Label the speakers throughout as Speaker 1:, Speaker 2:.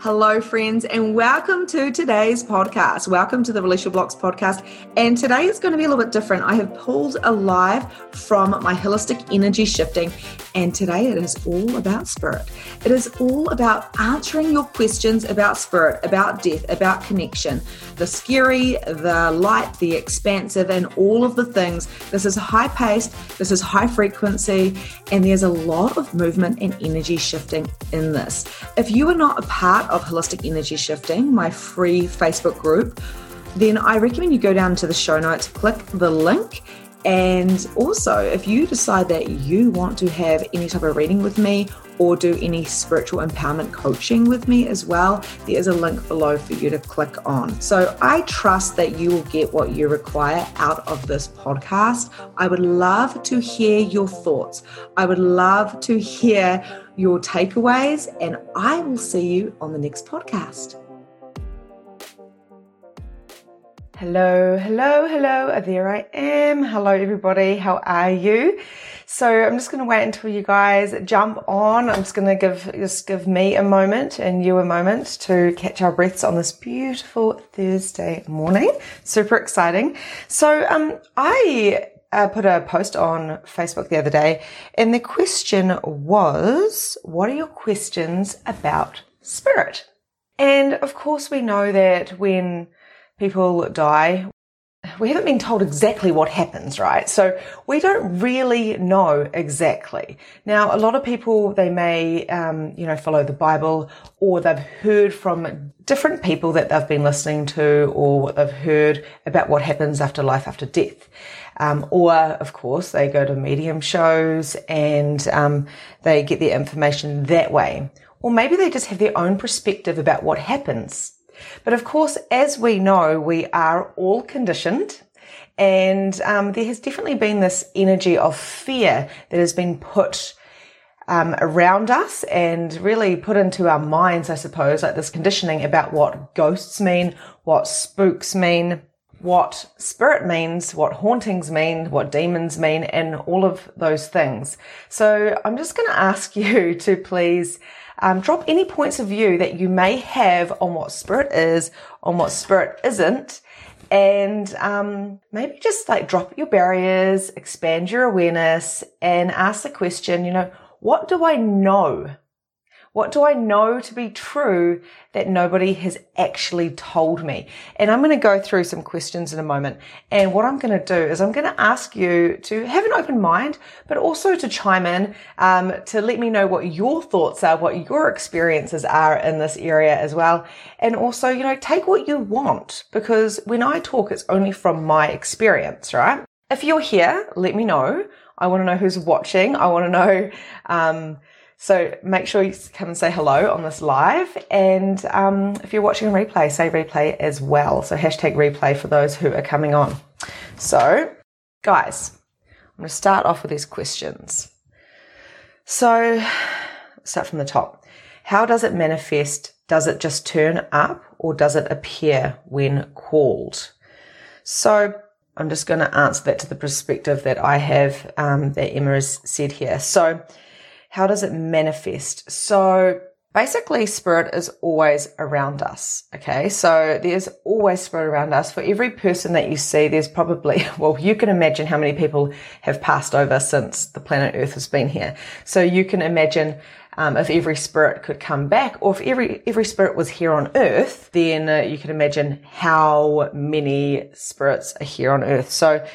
Speaker 1: Hello, friends, and welcome to today's podcast. Welcome to the Release Blocks podcast. And today is going to be a little bit different. I have pulled a live from my holistic energy shifting, and today it is all about spirit. It is all about answering your questions about spirit, about death, about connection, the scary, the light, the expansive, and all of the things. This is high paced, this is high frequency, and there's a lot of movement and energy shifting in this. If you are not a part of Holistic Energy Shifting, my free Facebook group, then I recommend you go down to the show notes, click the link. And also, if you decide that you want to have any type of reading with me or do any spiritual empowerment coaching with me as well, there is a link below for you to click on. So I trust that you will get what you require out of this podcast. I would love to hear your thoughts. I would love to hear your takeaways, and I will see you on the next podcast. Hello, hello, hello. There I am. Hello, everybody. How are you? So I'm just going to wait until you guys jump on. I'm just going to give just give me a moment and you a moment to catch our breaths on this beautiful Thursday morning. Super exciting. So um, I uh, put a post on Facebook the other day, and the question was, What are your questions about spirit? And of course, we know that when people die, we haven't been told exactly what happens, right? So we don't really know exactly. Now, a lot of people, they may, um, you know, follow the Bible or they've heard from different people that they've been listening to or they've heard about what happens after life after death. Um, or, of course, they go to medium shows and um, they get their information that way. Or maybe they just have their own perspective about what happens. But of course, as we know, we are all conditioned. And um, there has definitely been this energy of fear that has been put um, around us and really put into our minds, I suppose, like this conditioning about what ghosts mean, what spooks mean, what spirit means, what hauntings mean, what demons mean, and all of those things. So I'm just going to ask you to please um, drop any points of view that you may have on what spirit is, on what spirit isn't, and um, maybe just like drop your barriers, expand your awareness, and ask the question, you know, what do I know what do I know to be true that nobody has actually told me? And I'm going to go through some questions in a moment. And what I'm going to do is I'm going to ask you to have an open mind, but also to chime in, um, to let me know what your thoughts are, what your experiences are in this area as well. And also, you know, take what you want because when I talk, it's only from my experience, right? If you're here, let me know. I want to know who's watching. I want to know, um, so make sure you come and say hello on this live. And um, if you're watching a replay, say replay as well. So hashtag replay for those who are coming on. So, guys, I'm going to start off with these questions. So, start from the top. How does it manifest? Does it just turn up or does it appear when called? So, I'm just going to answer that to the perspective that I have, um, that Emma has said here. So, how does it manifest? So basically spirit is always around us. Okay. So there's always spirit around us. For every person that you see, there's probably, well, you can imagine how many people have passed over since the planet Earth has been here. So you can imagine um, if every spirit could come back, or if every every spirit was here on Earth, then uh, you can imagine how many spirits are here on Earth. So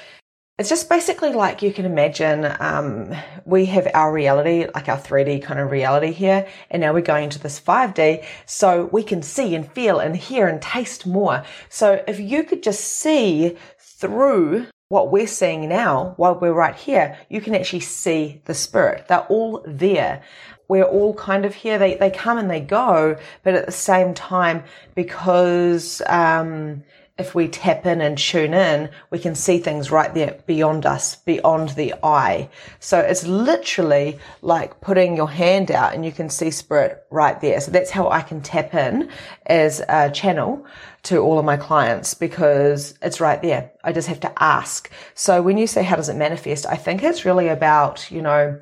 Speaker 1: it's just basically like you can imagine, um, we have our reality, like our 3D kind of reality here, and now we're going into this 5D, so we can see and feel and hear and taste more. So if you could just see through what we're seeing now while we're right here, you can actually see the spirit. They're all there. We're all kind of here. They, they come and they go, but at the same time, because, um, if we tap in and tune in, we can see things right there beyond us, beyond the eye. So it's literally like putting your hand out and you can see spirit right there. So that's how I can tap in as a channel to all of my clients because it's right there. I just have to ask. So when you say, how does it manifest? I think it's really about, you know,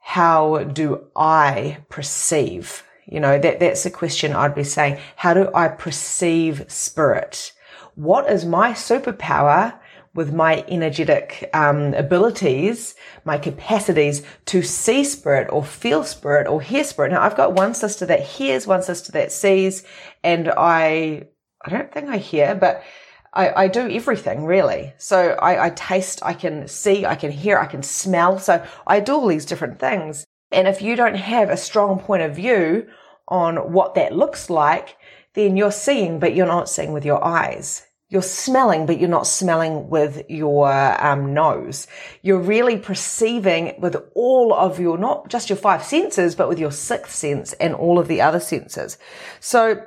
Speaker 1: how do I perceive You know, that, that's the question I'd be saying. How do I perceive spirit? What is my superpower with my energetic um, abilities, my capacities to see spirit or feel spirit or hear spirit. Now I've got one sister that hears, one sister that sees, and I, I don't think I hear, but I, I do everything really. So I, I taste, I can see, I can hear, I can smell. So I do all these different things. And if you don't have a strong point of view on what that looks like, then you're seeing, but you're not seeing with your eyes. You're smelling, but you're not smelling with your um, nose. You're really perceiving with all of your, not just your five senses, but with your sixth sense and all of the other senses. So,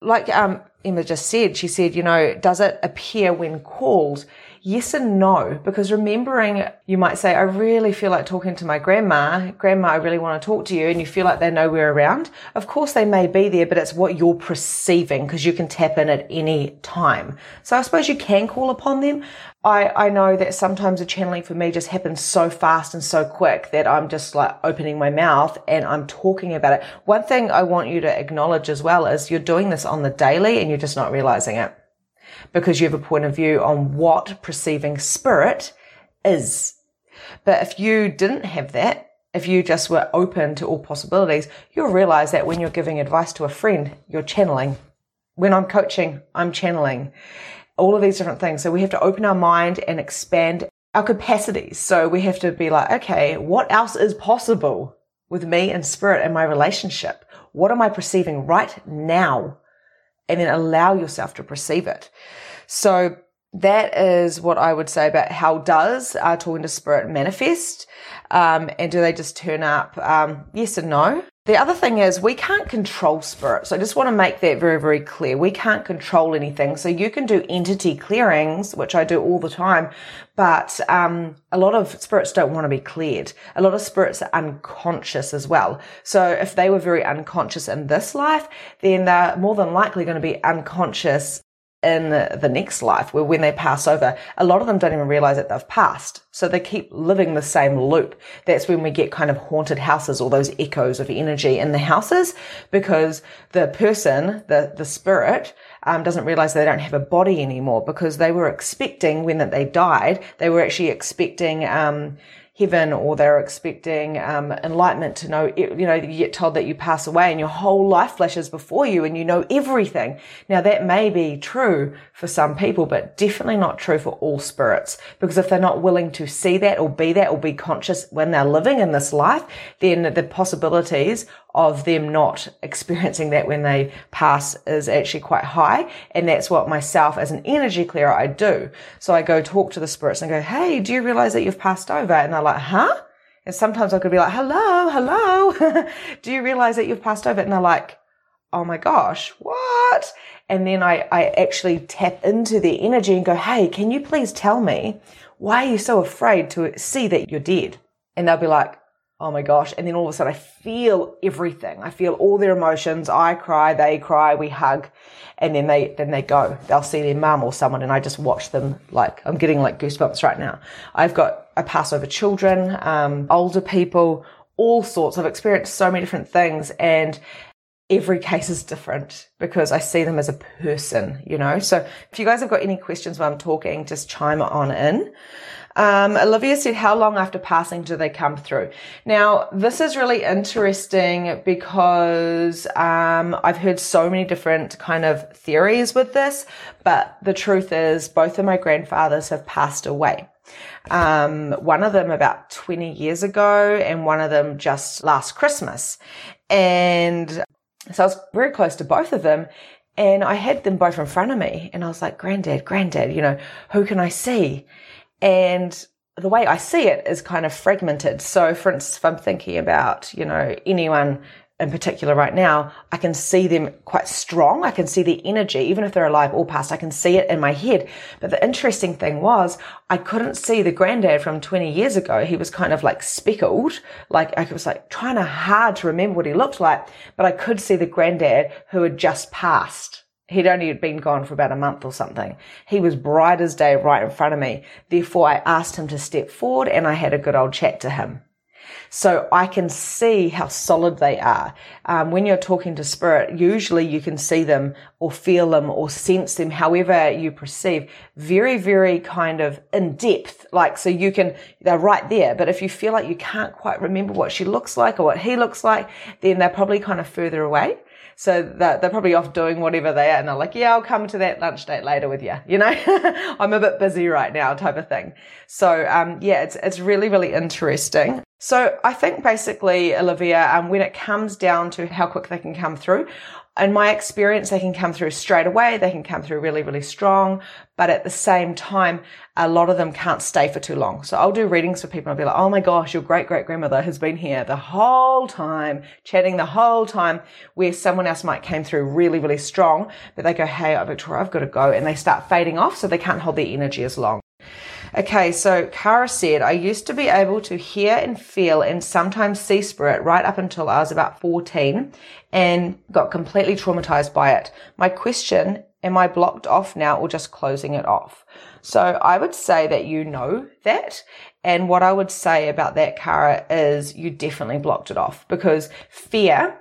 Speaker 1: like um, Emma just said, she said, you know, does it appear when called? Yes and no, because remembering, you might say, I really feel like talking to my grandma. Grandma, I really want to talk to you. And you feel like they're nowhere around. Of course, they may be there, but it's what you're perceiving because you can tap in at any time. So I suppose you can call upon them. I, I know that sometimes the channeling for me just happens so fast and so quick that I'm just like opening my mouth and I'm talking about it. One thing I want you to acknowledge as well is you're doing this on the daily and you're just not realizing it because you have a point of view on what perceiving spirit is. But if you didn't have that, if you just were open to all possibilities, you'll realize that when you're giving advice to a friend, you're channeling. When I'm coaching, I'm channeling. All of these different things. So we have to open our mind and expand our capacities. So we have to be like, okay, what else is possible with me and spirit and my relationship? What am I perceiving right now? And then allow yourself to perceive it. So that is what I would say about how does uh, talking to spirit manifest, um, and do they just turn up? Um, yes and no. The other thing is we can't control spirit. So I just want to make that very, very clear. We can't control anything. So you can do entity clearings, which I do all the time, but um, a lot of spirits don't want to be cleared. A lot of spirits are unconscious as well. So if they were very unconscious in this life, then they're more than likely going to be unconscious in the next life where when they pass over, a lot of them don't even realize that they've passed. So they keep living the same loop. That's when we get kind of haunted houses or those echoes of energy in the houses because the person, the, the spirit, um, doesn't realize they don't have a body anymore because they were expecting when that they died, they were actually expecting, um, heaven or they're expecting um, enlightenment to know, you know, you get told that you pass away and your whole life flashes before you and you know everything. Now that may be true for some people, but definitely not true for all spirits because if they're not willing to see that or be that or be conscious when they're living in this life, then the possibilities of them not experiencing that when they pass is actually quite high. And that's what myself as an energy clearer, I do. So I go talk to the spirits and go, Hey, do you realize that you've passed over? And they're like, huh? And sometimes I could be like, hello, hello. do you realize that you've passed over? And they're like, oh my gosh, what? And then I, I actually tap into their energy and go, Hey, can you please tell me why are you so afraid to see that you're dead? And they'll be like, oh my gosh. And then all of a sudden I feel everything. I feel all their emotions. I cry, they cry, we hug. And then they, then they go. They'll see their mum or someone and I just watch them like, I'm getting like goosebumps right now. I've got, I pass over children, um, older people, all sorts. I've experienced so many different things and every case is different because I see them as a person, you know? So if you guys have got any questions while I'm talking, just chime on in. Um, Olivia said, how long after passing do they come through? Now, this is really interesting because, um, I've heard so many different kind of theories with this, but the truth is both of my grandfathers have passed away. Um, one of them about 20 years ago and one of them just last Christmas. And so I was very close to both of them. And I had them both in front of me and I was like, granddad, granddad, you know, who can I see? And the way I see it is kind of fragmented. So, for instance, if I'm thinking about, you know, anyone in particular right now, I can see them quite strong. I can see the energy, even if they're alive or past, I can see it in my head. But the interesting thing was I couldn't see the granddad from 20 years ago. He was kind of like speckled. Like I was like trying to hard to remember what he looked like, but I could see the granddad who had just passed. He'd only been gone for about a month or something. He was bright as day right in front of me. Therefore, I asked him to step forward and I had a good old chat to him. So I can see how solid they are. Um, when you're talking to spirit, usually you can see them or feel them or sense them, however you perceive, very, very kind of in depth. Like, so you can, they're right there. But if you feel like you can't quite remember what she looks like or what he looks like, then they're probably kind of further away. So they're, they're probably off doing whatever they are. And they're like, yeah, I'll come to that lunch date later with you. You know, I'm a bit busy right now type of thing. So, um, yeah, it's, it's really, really interesting. So I think basically, Olivia, um, when it comes down to how quick they can come through, in my experience, they can come through straight away. They can come through really, really strong. But at the same time, a lot of them can't stay for too long. So I'll do readings for people. And I'll be like, Oh my gosh, your great great grandmother has been here the whole time, chatting the whole time where someone else might came through really, really strong, but they go, Hey, oh, Victoria, I've got to go. And they start fading off. So they can't hold their energy as long. Okay, so Kara said, I used to be able to hear and feel and sometimes see spirit right up until I was about 14 and got completely traumatized by it. My question, am I blocked off now or just closing it off? So I would say that you know that. And what I would say about that, Kara, is you definitely blocked it off because fear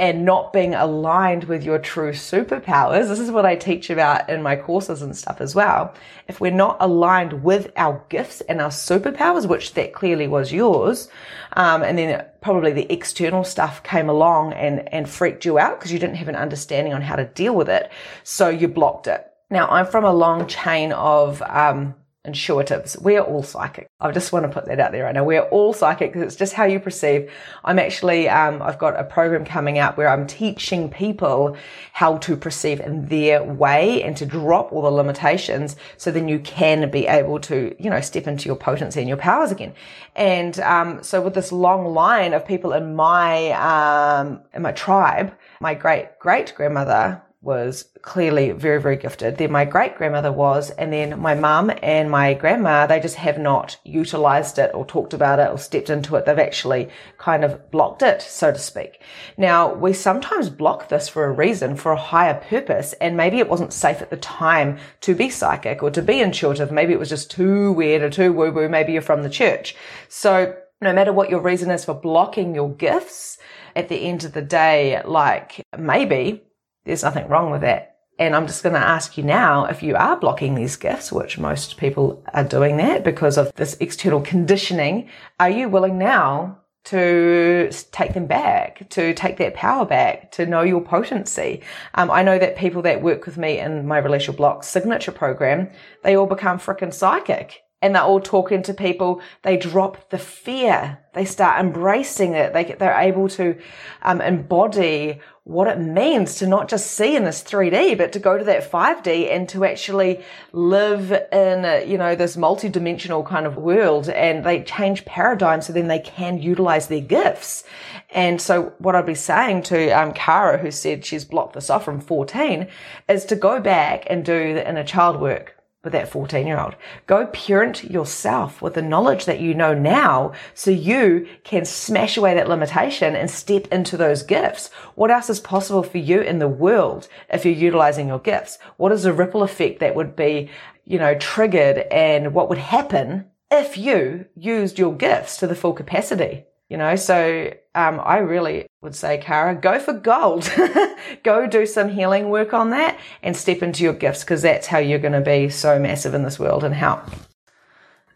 Speaker 1: and not being aligned with your true superpowers. This is what I teach about in my courses and stuff as well. If we're not aligned with our gifts and our superpowers, which that clearly was yours, um, and then probably the external stuff came along and, and freaked you out because you didn't have an understanding on how to deal with it. So you blocked it. Now I'm from a long chain of, um, intuitives. We are all psychic. I just want to put that out there right now. We're all psychic because it's just how you perceive. I'm actually, um, I've got a program coming out where I'm teaching people how to perceive in their way and to drop all the limitations so then you can be able to, you know, step into your potency and your powers again. And, um, so with this long line of people in my, um, in my tribe, my great great grandmother was clearly very, very gifted. Then my great grandmother was, and then my mum and my grandma, they just have not utilized it or talked about it or stepped into it. They've actually kind of blocked it, so to speak. Now, we sometimes block this for a reason, for a higher purpose, and maybe it wasn't safe at the time to be psychic or to be intuitive. Maybe it was just too weird or too woo woo. Maybe you're from the church. So no matter what your reason is for blocking your gifts, at the end of the day, like maybe there's nothing wrong with that. And I'm just going to ask you now if you are blocking these gifts, which most people are doing that because of this external conditioning, are you willing now to take them back, to take that power back, to know your potency. Um, I know that people that work with me in my relational Your Block signature program, they all become freaking psychic and they're all talking to people. They drop the fear. They start embracing it. They, they're able to um, embody what it means to not just see in this 3D, but to go to that 5D and to actually live in, a, you know, this multi-dimensional kind of world and they change paradigms so then they can utilize their gifts. And so what I'd be saying to um, Kara, who said she's blocked this off from 14, is to go back and do the inner child work with that 14 year old. Go parent yourself with the knowledge that you know now so you can smash away that limitation and step into those gifts. What else is possible for you in the world if you're utilizing your gifts? What is the ripple effect that would be, you know, triggered and what would happen if you used your gifts to the full capacity? You know, so um, I really would say, Kara, go for gold. go do some healing work on that and step into your gifts because that's how you're going to be so massive in this world and help.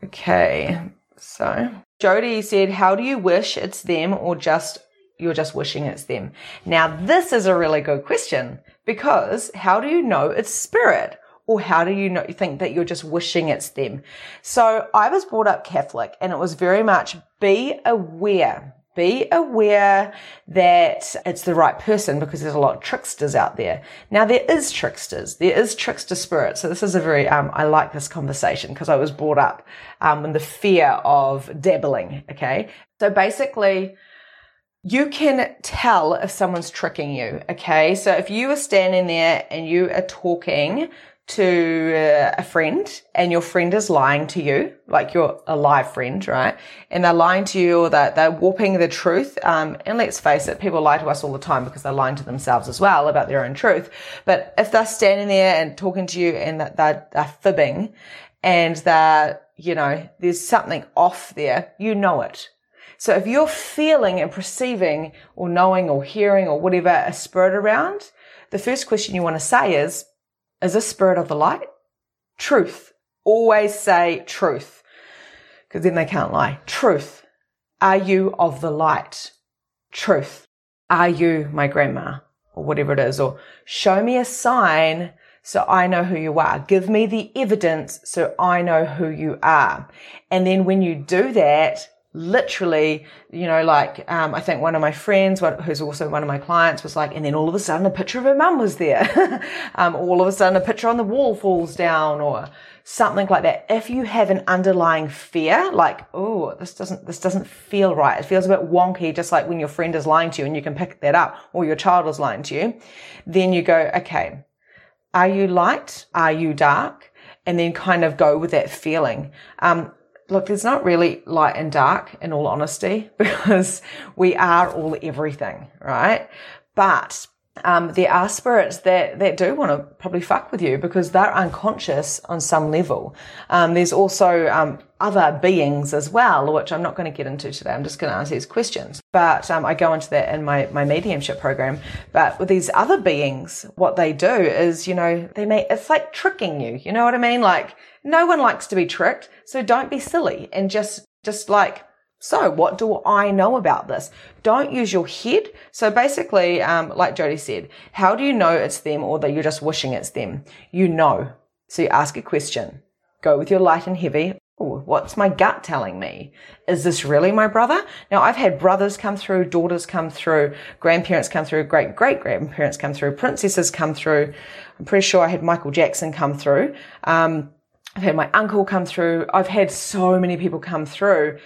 Speaker 1: Okay, so Jody said, How do you wish it's them or just you're just wishing it's them? Now, this is a really good question because how do you know it's spirit? or how do you know, think that you're just wishing it's them? So I was brought up Catholic and it was very much be aware. Be aware that it's the right person because there's a lot of tricksters out there. Now there is tricksters. There is trickster spirit. So this is a very, um, I like this conversation because I was brought up, um, in the fear of dabbling. Okay. So basically, you can tell if someone's tricking you. Okay. So if you are standing there and you are talking to uh, a friend and your friend is lying to you, like you're a live friend, right? And they're lying to you or they're, they're warping the truth. Um, and let's face it, people lie to us all the time because they're lying to themselves as well about their own truth. But if they're standing there and talking to you and that they're, they're fibbing and they're, you know, there's something off there, you know it. So if you're feeling and perceiving or knowing or hearing or whatever a spirit around, the first question you want to say is, is this spirit of the light? Truth. Always say truth. Because then they can't lie. Truth. Are you of the light? Truth. Are you my grandma? Or whatever it is. Or show me a sign so I know who you are. Give me the evidence so I know who you are. And then when you do that, literally, you know, like, um, I think one of my friends, who's also one of my clients was like, and then all of a sudden a picture of her mum was there. um, all of a sudden a picture on the wall falls down or something like that. If you have an underlying fear, like, oh, this doesn't, this doesn't feel right. It feels a bit wonky, just like when your friend is lying to you and you can pick that up or your child is lying to you. Then you go, okay, are you light? Are you dark? And then kind of go with that feeling. Um, look, there's not really light and dark in all honesty because we are all everything, right? But um, there are spirits that, that do want to probably fuck with you because they're unconscious on some level. Um, there's also um, other beings as well, which I'm not going to get into today. I'm just going to answer these questions. But um, I go into that in my, my mediumship program. But with these other beings, what they do is, you know, they may, it's like tricking you. You know what I mean? Like, no one likes to be tricked. So don't be silly and just, just like, so what do I know about this? Don't use your head. So basically, um, like Jody said, how do you know it's them or that you're just wishing it's them? You know. So you ask a question. Go with your light and heavy. Ooh, what's my gut telling me? Is this really my brother? Now I've had brothers come through, daughters come through, grandparents come through, great great grandparents come through, princesses come through. I'm pretty sure I had Michael Jackson come through. Um, I've had my uncle come through. I've had so many people come through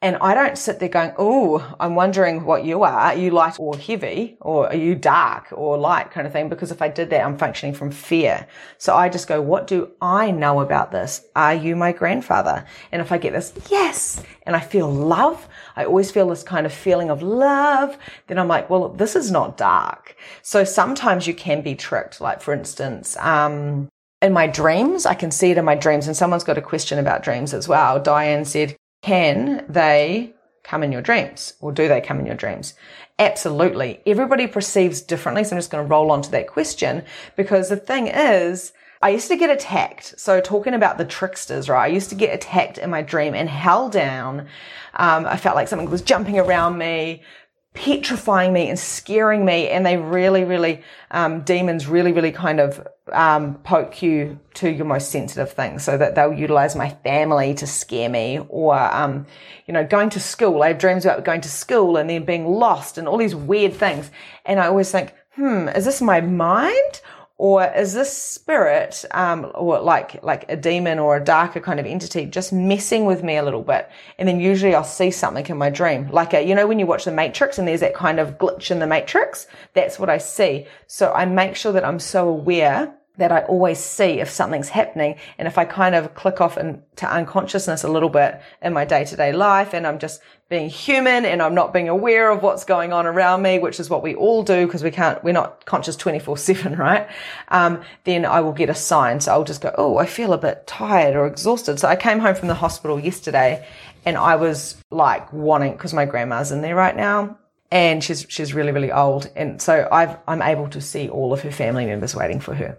Speaker 1: and I don't sit there going, Oh, I'm wondering what you are. Are you light or heavy or are you dark or light kind of thing? Because if I did that, I'm functioning from fear. So I just go, what do I know about this? Are you my grandfather? And if I get this, yes, and I feel love, I always feel this kind of feeling of love, then I'm like, well, this is not dark. So sometimes you can be tricked. Like for instance, um, in my dreams, I can see it in my dreams. And someone's got a question about dreams as well. Diane said, can they come in your dreams or do they come in your dreams? Absolutely. Everybody perceives differently. So I'm just going to roll on to that question because the thing is, I used to get attacked. So talking about the tricksters, right? I used to get attacked in my dream and held down. Um, I felt like something was jumping around me petrifying me and scaring me. And they really, really, um, demons really, really kind of um, poke you to your most sensitive things so that they'll utilize my family to scare me or, um, you know, going to school. I have dreams about going to school and then being lost and all these weird things. And I always think, hmm, is this my mind or is this spirit, um, or like, like a demon or a darker kind of entity just messing with me a little bit? And then usually I'll see something in my dream. Like a, you know, when you watch the Matrix and there's that kind of glitch in the Matrix, that's what I see. So I make sure that I'm so aware that I always see if something's happening. And if I kind of click off into unconsciousness a little bit in my day to day life and I'm just being human and I'm not being aware of what's going on around me, which is what we all do because we can't, we're not conscious 24 seven, right? Um, then I will get a sign. So I'll just go, Oh, I feel a bit tired or exhausted. So I came home from the hospital yesterday and I was like wanting, cause my grandma's in there right now and she's, she's really, really old. And so I've, I'm able to see all of her family members waiting for her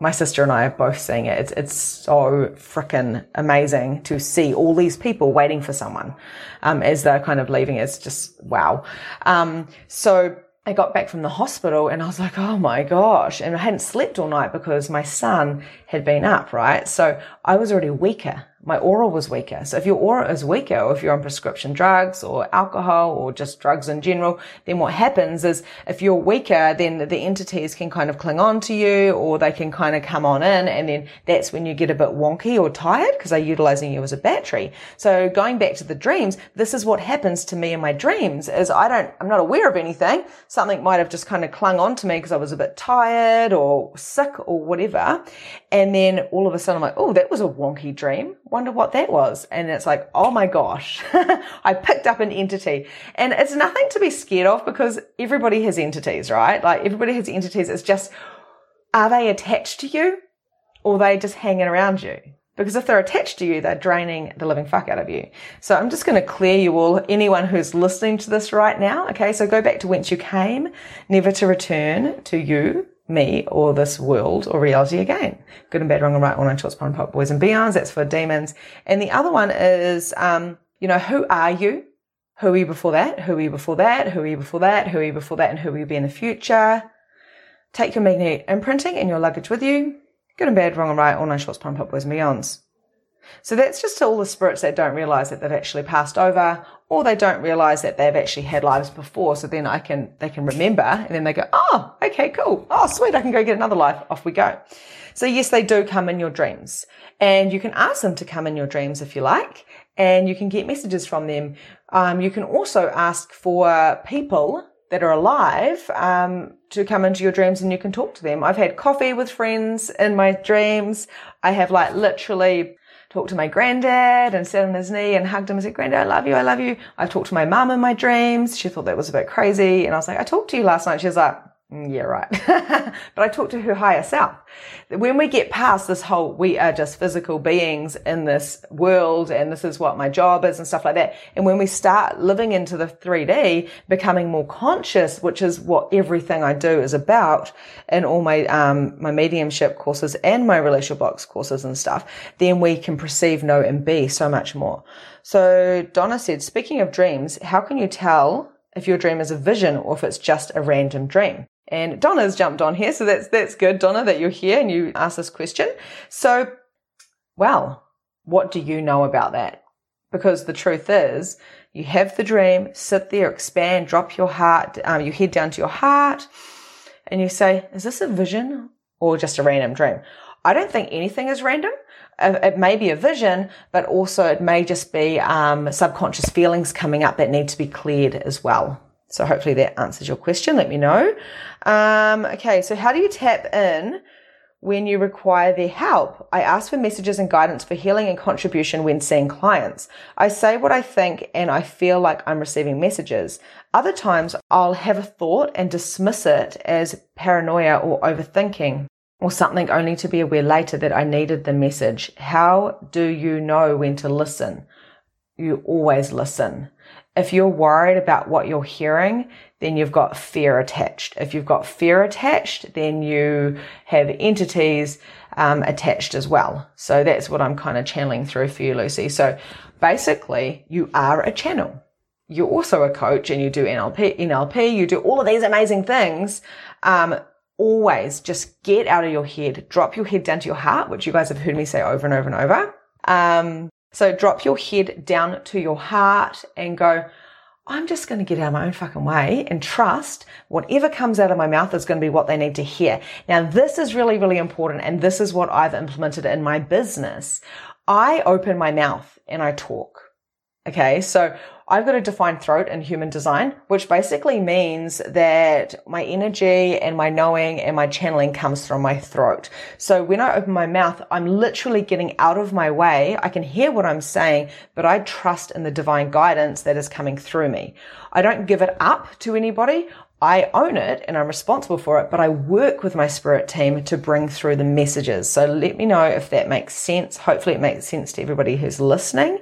Speaker 1: my sister and I are both seeing it. It's, it's so freaking amazing to see all these people waiting for someone, um, as they're kind of leaving. It's just wow. Um, so I got back from the hospital and I was like, oh my gosh. And I hadn't slept all night because my son had been up, right? So I was already weaker my aura was weaker. So if your aura is weaker, or if you're on prescription drugs or alcohol or just drugs in general, then what happens is if you're weaker, then the entities can kind of cling on to you or they can kind of come on in. And then that's when you get a bit wonky or tired because they're utilizing you as a battery. So going back to the dreams, this is what happens to me in my dreams is I don't, I'm not aware of anything. Something might have just kind of clung on to me because I was a bit tired or sick or whatever. And then all of a sudden I'm like, oh, that was a wonky dream wonder what that was. And it's like, oh my gosh, I picked up an entity. And it's nothing to be scared of because everybody has entities, right? Like everybody has entities. It's just, are they attached to you or they just hanging around you? Because if they're attached to you, they're draining the living fuck out of you. So I'm just going to clear you all, anyone who's listening to this right now. Okay. So go back to whence you came, never to return to you, me, or this world or reality again. Good and bad, wrong and right, all nine shorts, POD, POC, boys and beyonds. That's for demons. And the other one is, um, you know, who are you? Who are you before that? Who are you before that? Who are you before that? Who are you before that? And who will you be in the future? Take your magnetic imprinting and your luggage with you. Good and bad, wrong and right, all nine shorts, POD, POC, boys and beyonds. So that's just all the spirits that don't realize that they've actually passed over or they don't realize that they've actually had lives before. So then I can, they can remember and then they go, Oh, okay, cool. Oh, sweet. I can go get another life. Off we go. So yes, they do come in your dreams and you can ask them to come in your dreams if you like and you can get messages from them. Um, you can also ask for people that are alive um, to come into your dreams and you can talk to them. I've had coffee with friends in my dreams. I have like literally talked to my granddad and sat on his knee and hugged him and said, Granddad, I love you. I love you. I've talked to my mum in my dreams. She thought that was a bit crazy. And I was like, I talked to you last night. She was like, yeah, right. but I talk to her higher self. When we get past this whole, we are just physical beings in this world and this is what my job is and stuff like that. And when we start living into the 3D, becoming more conscious, which is what everything I do is about in all my, um, my mediumship courses and my relationship box courses and stuff, then we can perceive, know, and be so much more. So Donna said, speaking of dreams, how can you tell if your dream is a vision or if it's just a random dream? And Donna's jumped on here, so that's that's good, Donna, that you're here and you asked this question. So, well, what do you know about that? Because the truth is, you have the dream, sit there, expand, drop your heart, um, your head down to your heart, and you say, "Is this a vision or just a random dream?" I don't think anything is random. Uh, it may be a vision, but also it may just be um, subconscious feelings coming up that need to be cleared as well. So hopefully that answers your question. Let me know. Um, okay, so how do you tap in when you require their help? I ask for messages and guidance for healing and contribution when seeing clients. I say what I think and I feel like I'm receiving messages. Other times I'll have a thought and dismiss it as paranoia or overthinking or something only to be aware later that I needed the message. How do you know when to listen? You always listen. If you're worried about what you're hearing, then you've got fear attached. If you've got fear attached, then you have entities um, attached as well. So that's what I'm kind of channeling through for you, Lucy. So basically, you are a channel. You're also a coach and you do NLP, NLP, you do all of these amazing things. Um, always just get out of your head, drop your head down to your heart, which you guys have heard me say over and over and over. Um, so drop your head down to your heart and go, I'm just going to get out of my own fucking way and trust whatever comes out of my mouth is going to be what they need to hear. Now, this is really, really important. And this is what I've implemented in my business. I open my mouth and I talk. Okay. So I've got a defined throat in human design, which basically means that my energy and my knowing and my channeling comes from my throat. So when I open my mouth, I'm literally getting out of my way. I can hear what I'm saying, but I trust in the divine guidance that is coming through me. I don't give it up to anybody. I own it and I'm responsible for it, but I work with my spirit team to bring through the messages. So let me know if that makes sense. Hopefully it makes sense to everybody who's listening.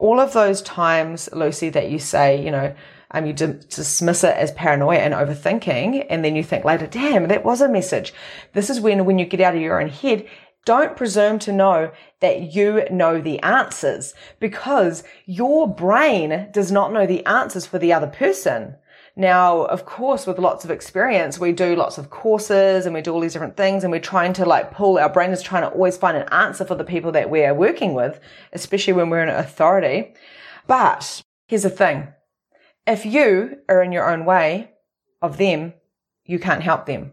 Speaker 1: All of those times, Lucy, that you say, you know, um, you dismiss it as paranoia and overthinking, and then you think later, damn, that was a message. This is when, when you get out of your own head, don't presume to know that you know the answers because your brain does not know the answers for the other person. Now, of course, with lots of experience, we do lots of courses and we do all these different things and we're trying to like pull, our brain is trying to always find an answer for the people that we are working with, especially when we're in authority. But here's the thing. If you are in your own way of them, you can't help them.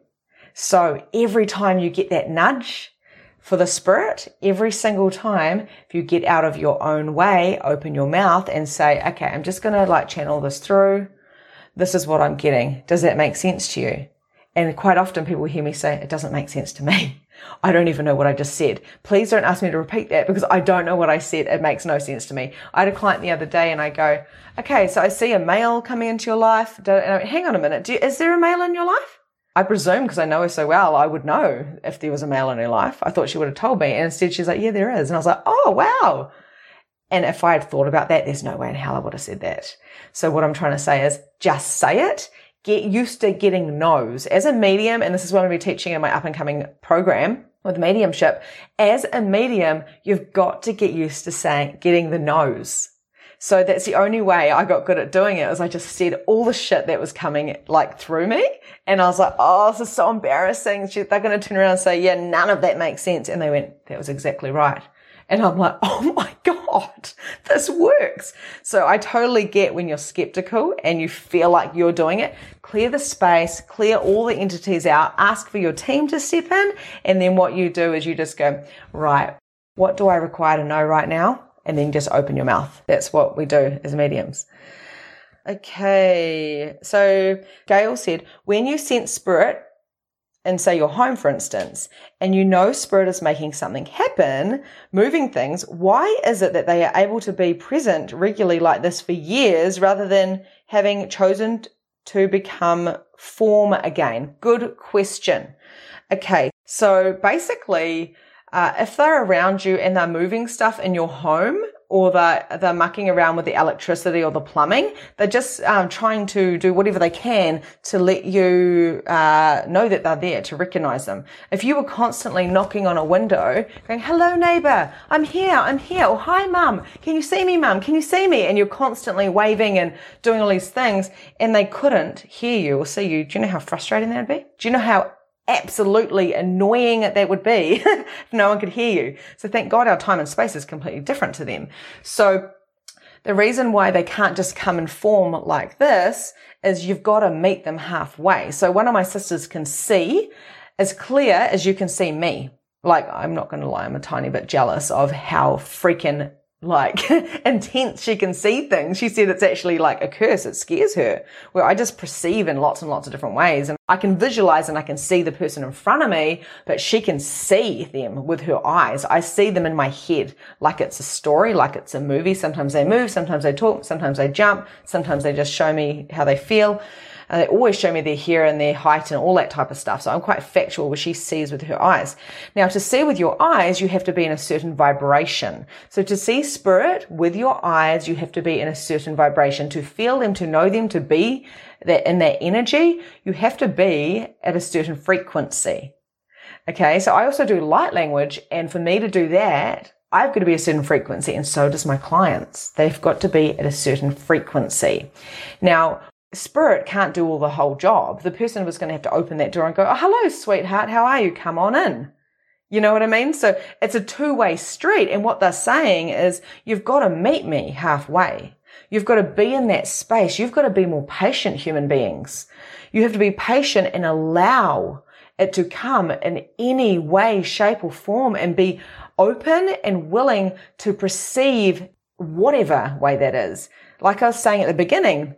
Speaker 1: So every time you get that nudge for the spirit, every single time, if you get out of your own way, open your mouth and say, okay, I'm just going to like channel this through this is what I'm getting. Does that make sense to you? And quite often people hear me say, it doesn't make sense to me. I don't even know what I just said. Please don't ask me to repeat that because I don't know what I said. It makes no sense to me. I had a client the other day and I go, okay, so I see a male coming into your life. Hang on a minute. You, is there a male in your life? I presume because I know her so well, I would know if there was a male in her life. I thought she would have told me. And instead she's like, yeah, there is. And I was like, oh, wow. And if I had thought about that, there's no way in hell I would have said that. So what I'm trying to say is just say it. Get used to getting no's. As a medium, and this is what I'm going to be teaching in my up and coming program with mediumship, as a medium, you've got to get used to saying, getting the no's. So that's the only way I got good at doing it was I just said all the shit that was coming like through me. And I was like, oh, this is so embarrassing. They're going to turn around and say, yeah, none of that makes sense. And they went, that was exactly right. And I'm like, oh my God, this works. So I totally get when you're skeptical and you feel like you're doing it. Clear the space, clear all the entities out, ask for your team to step in. And then what you do is you just go, right, what do I require to know right now? And then just open your mouth. That's what we do as mediums. Okay. So Gail said, when you sense spirit, and say you're home, for instance, and you know spirit is making something happen, moving things, why is it that they are able to be present regularly like this for years rather than having chosen to become form again? Good question. Okay. So basically, uh, if they're around you and they're moving stuff in your home, or they're, they're mucking around with the electricity or the plumbing. They're just um, trying to do whatever they can to let you uh, know that they're there, to recognize them. If you were constantly knocking on a window, going, hello neighbor, I'm here, I'm here, or hi mum, can you see me mum, can you see me? And you're constantly waving and doing all these things and they couldn't hear you or see you. Do you know how frustrating that would be? Do you know how absolutely annoying that would be if no one could hear you. So thank God our time and space is completely different to them. So the reason why they can't just come and form like this is you've got to meet them halfway. So one of my sisters can see as clear as you can see me. Like, I'm not going to lie, I'm a tiny bit jealous of how freaking like intense she can see things. She said it's actually like a curse. It scares her where I just perceive in lots and lots of different ways. And I can visualize and I can see the person in front of me, but she can see them with her eyes. I see them in my head like it's a story, like it's a movie. Sometimes they move, sometimes they talk, sometimes they jump, sometimes they just show me how they feel. And they always show me their hair and their height and all that type of stuff. So I'm quite factual where she sees with her eyes. Now to see with your eyes, you have to be in a certain vibration. So to see spirit with your eyes, you have to be in a certain vibration. To feel them, to know them, to be that in that energy, you have to be at a certain frequency. Okay. So I also do light language. And for me to do that, I've got to be a certain frequency and so does my clients. They've got to be at a certain frequency. Now, spirit can't do all the whole job. The person was going to have to open that door and go, oh, hello, sweetheart. How are you? Come on in. You know what I mean? So it's a two way street. And what they're saying is you've got to meet me halfway. You've got to be in that space. You've got to be more patient human beings. You have to be patient and allow it to come in any way, shape or form and be open and willing to perceive whatever way that is. Like I was saying at the beginning,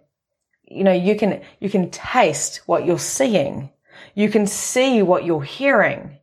Speaker 1: you know, you can, you can taste what you're seeing. You can see what you're hearing.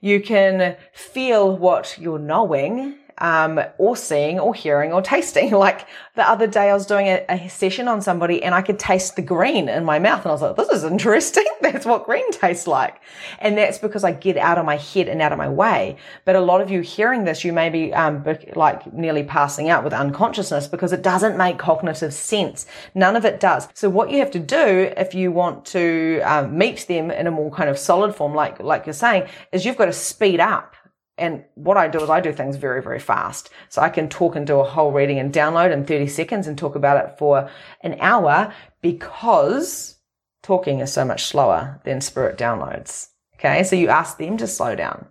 Speaker 1: You can feel what you're knowing um, or seeing or hearing or tasting. Like the other day I was doing a, a, session on somebody and I could taste the green in my mouth and I was like, this is interesting. that's what green tastes like. And that's because I get out of my head and out of my way. But a lot of you hearing this, you may be, um, like nearly passing out with unconsciousness because it doesn't make cognitive sense. None of it does. So what you have to do if you want to um, meet them in a more kind of solid form, like, like you're saying, is you've got to speed up and what I do is I do things very, very fast. So I can talk and do a whole reading and download in 30 seconds and talk about it for an hour because talking is so much slower than spirit downloads. Okay. So you ask them to slow down.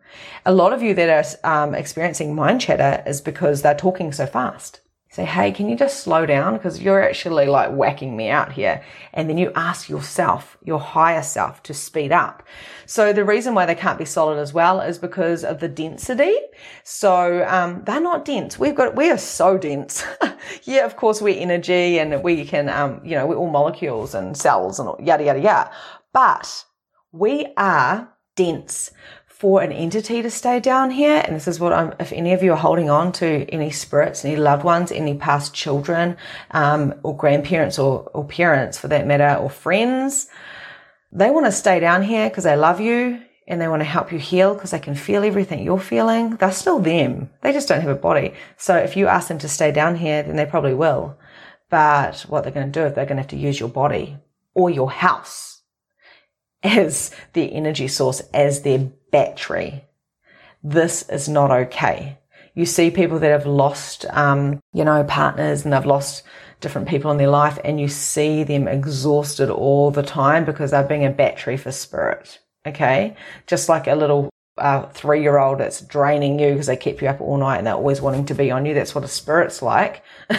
Speaker 1: A lot of you that are um, experiencing mind chatter is because they're talking so fast say, Hey, can you just slow down? Because you're actually like whacking me out here. And then you ask yourself, your higher self to speed up. So the reason why they can't be solid as well is because of the density. So, um, they're not dense. We've got, we are so dense. yeah, of course we're energy and we can, um, you know, we're all molecules and cells and yada, yada, yada. But we are dense for an entity to stay down here, and this is what I'm, if any of you are holding on to any spirits, any loved ones, any past children, um, or grandparents or, or parents for that matter, or friends, They want to stay down here because they love you and they want to help you heal because they can feel everything you're feeling. They're still them. They just don't have a body. So if you ask them to stay down here, then they probably will. But what they're going to do is they're going to have to use your body or your house as their energy source, as their battery. This is not okay. You see people that have lost, um, you know, partners and they've lost different people in their life and you see them exhausted all the time because they're being a battery for spirit. Okay. Just like a little uh, three year old that's draining you because they keep you up all night and they're always wanting to be on you. That's what a spirit's like.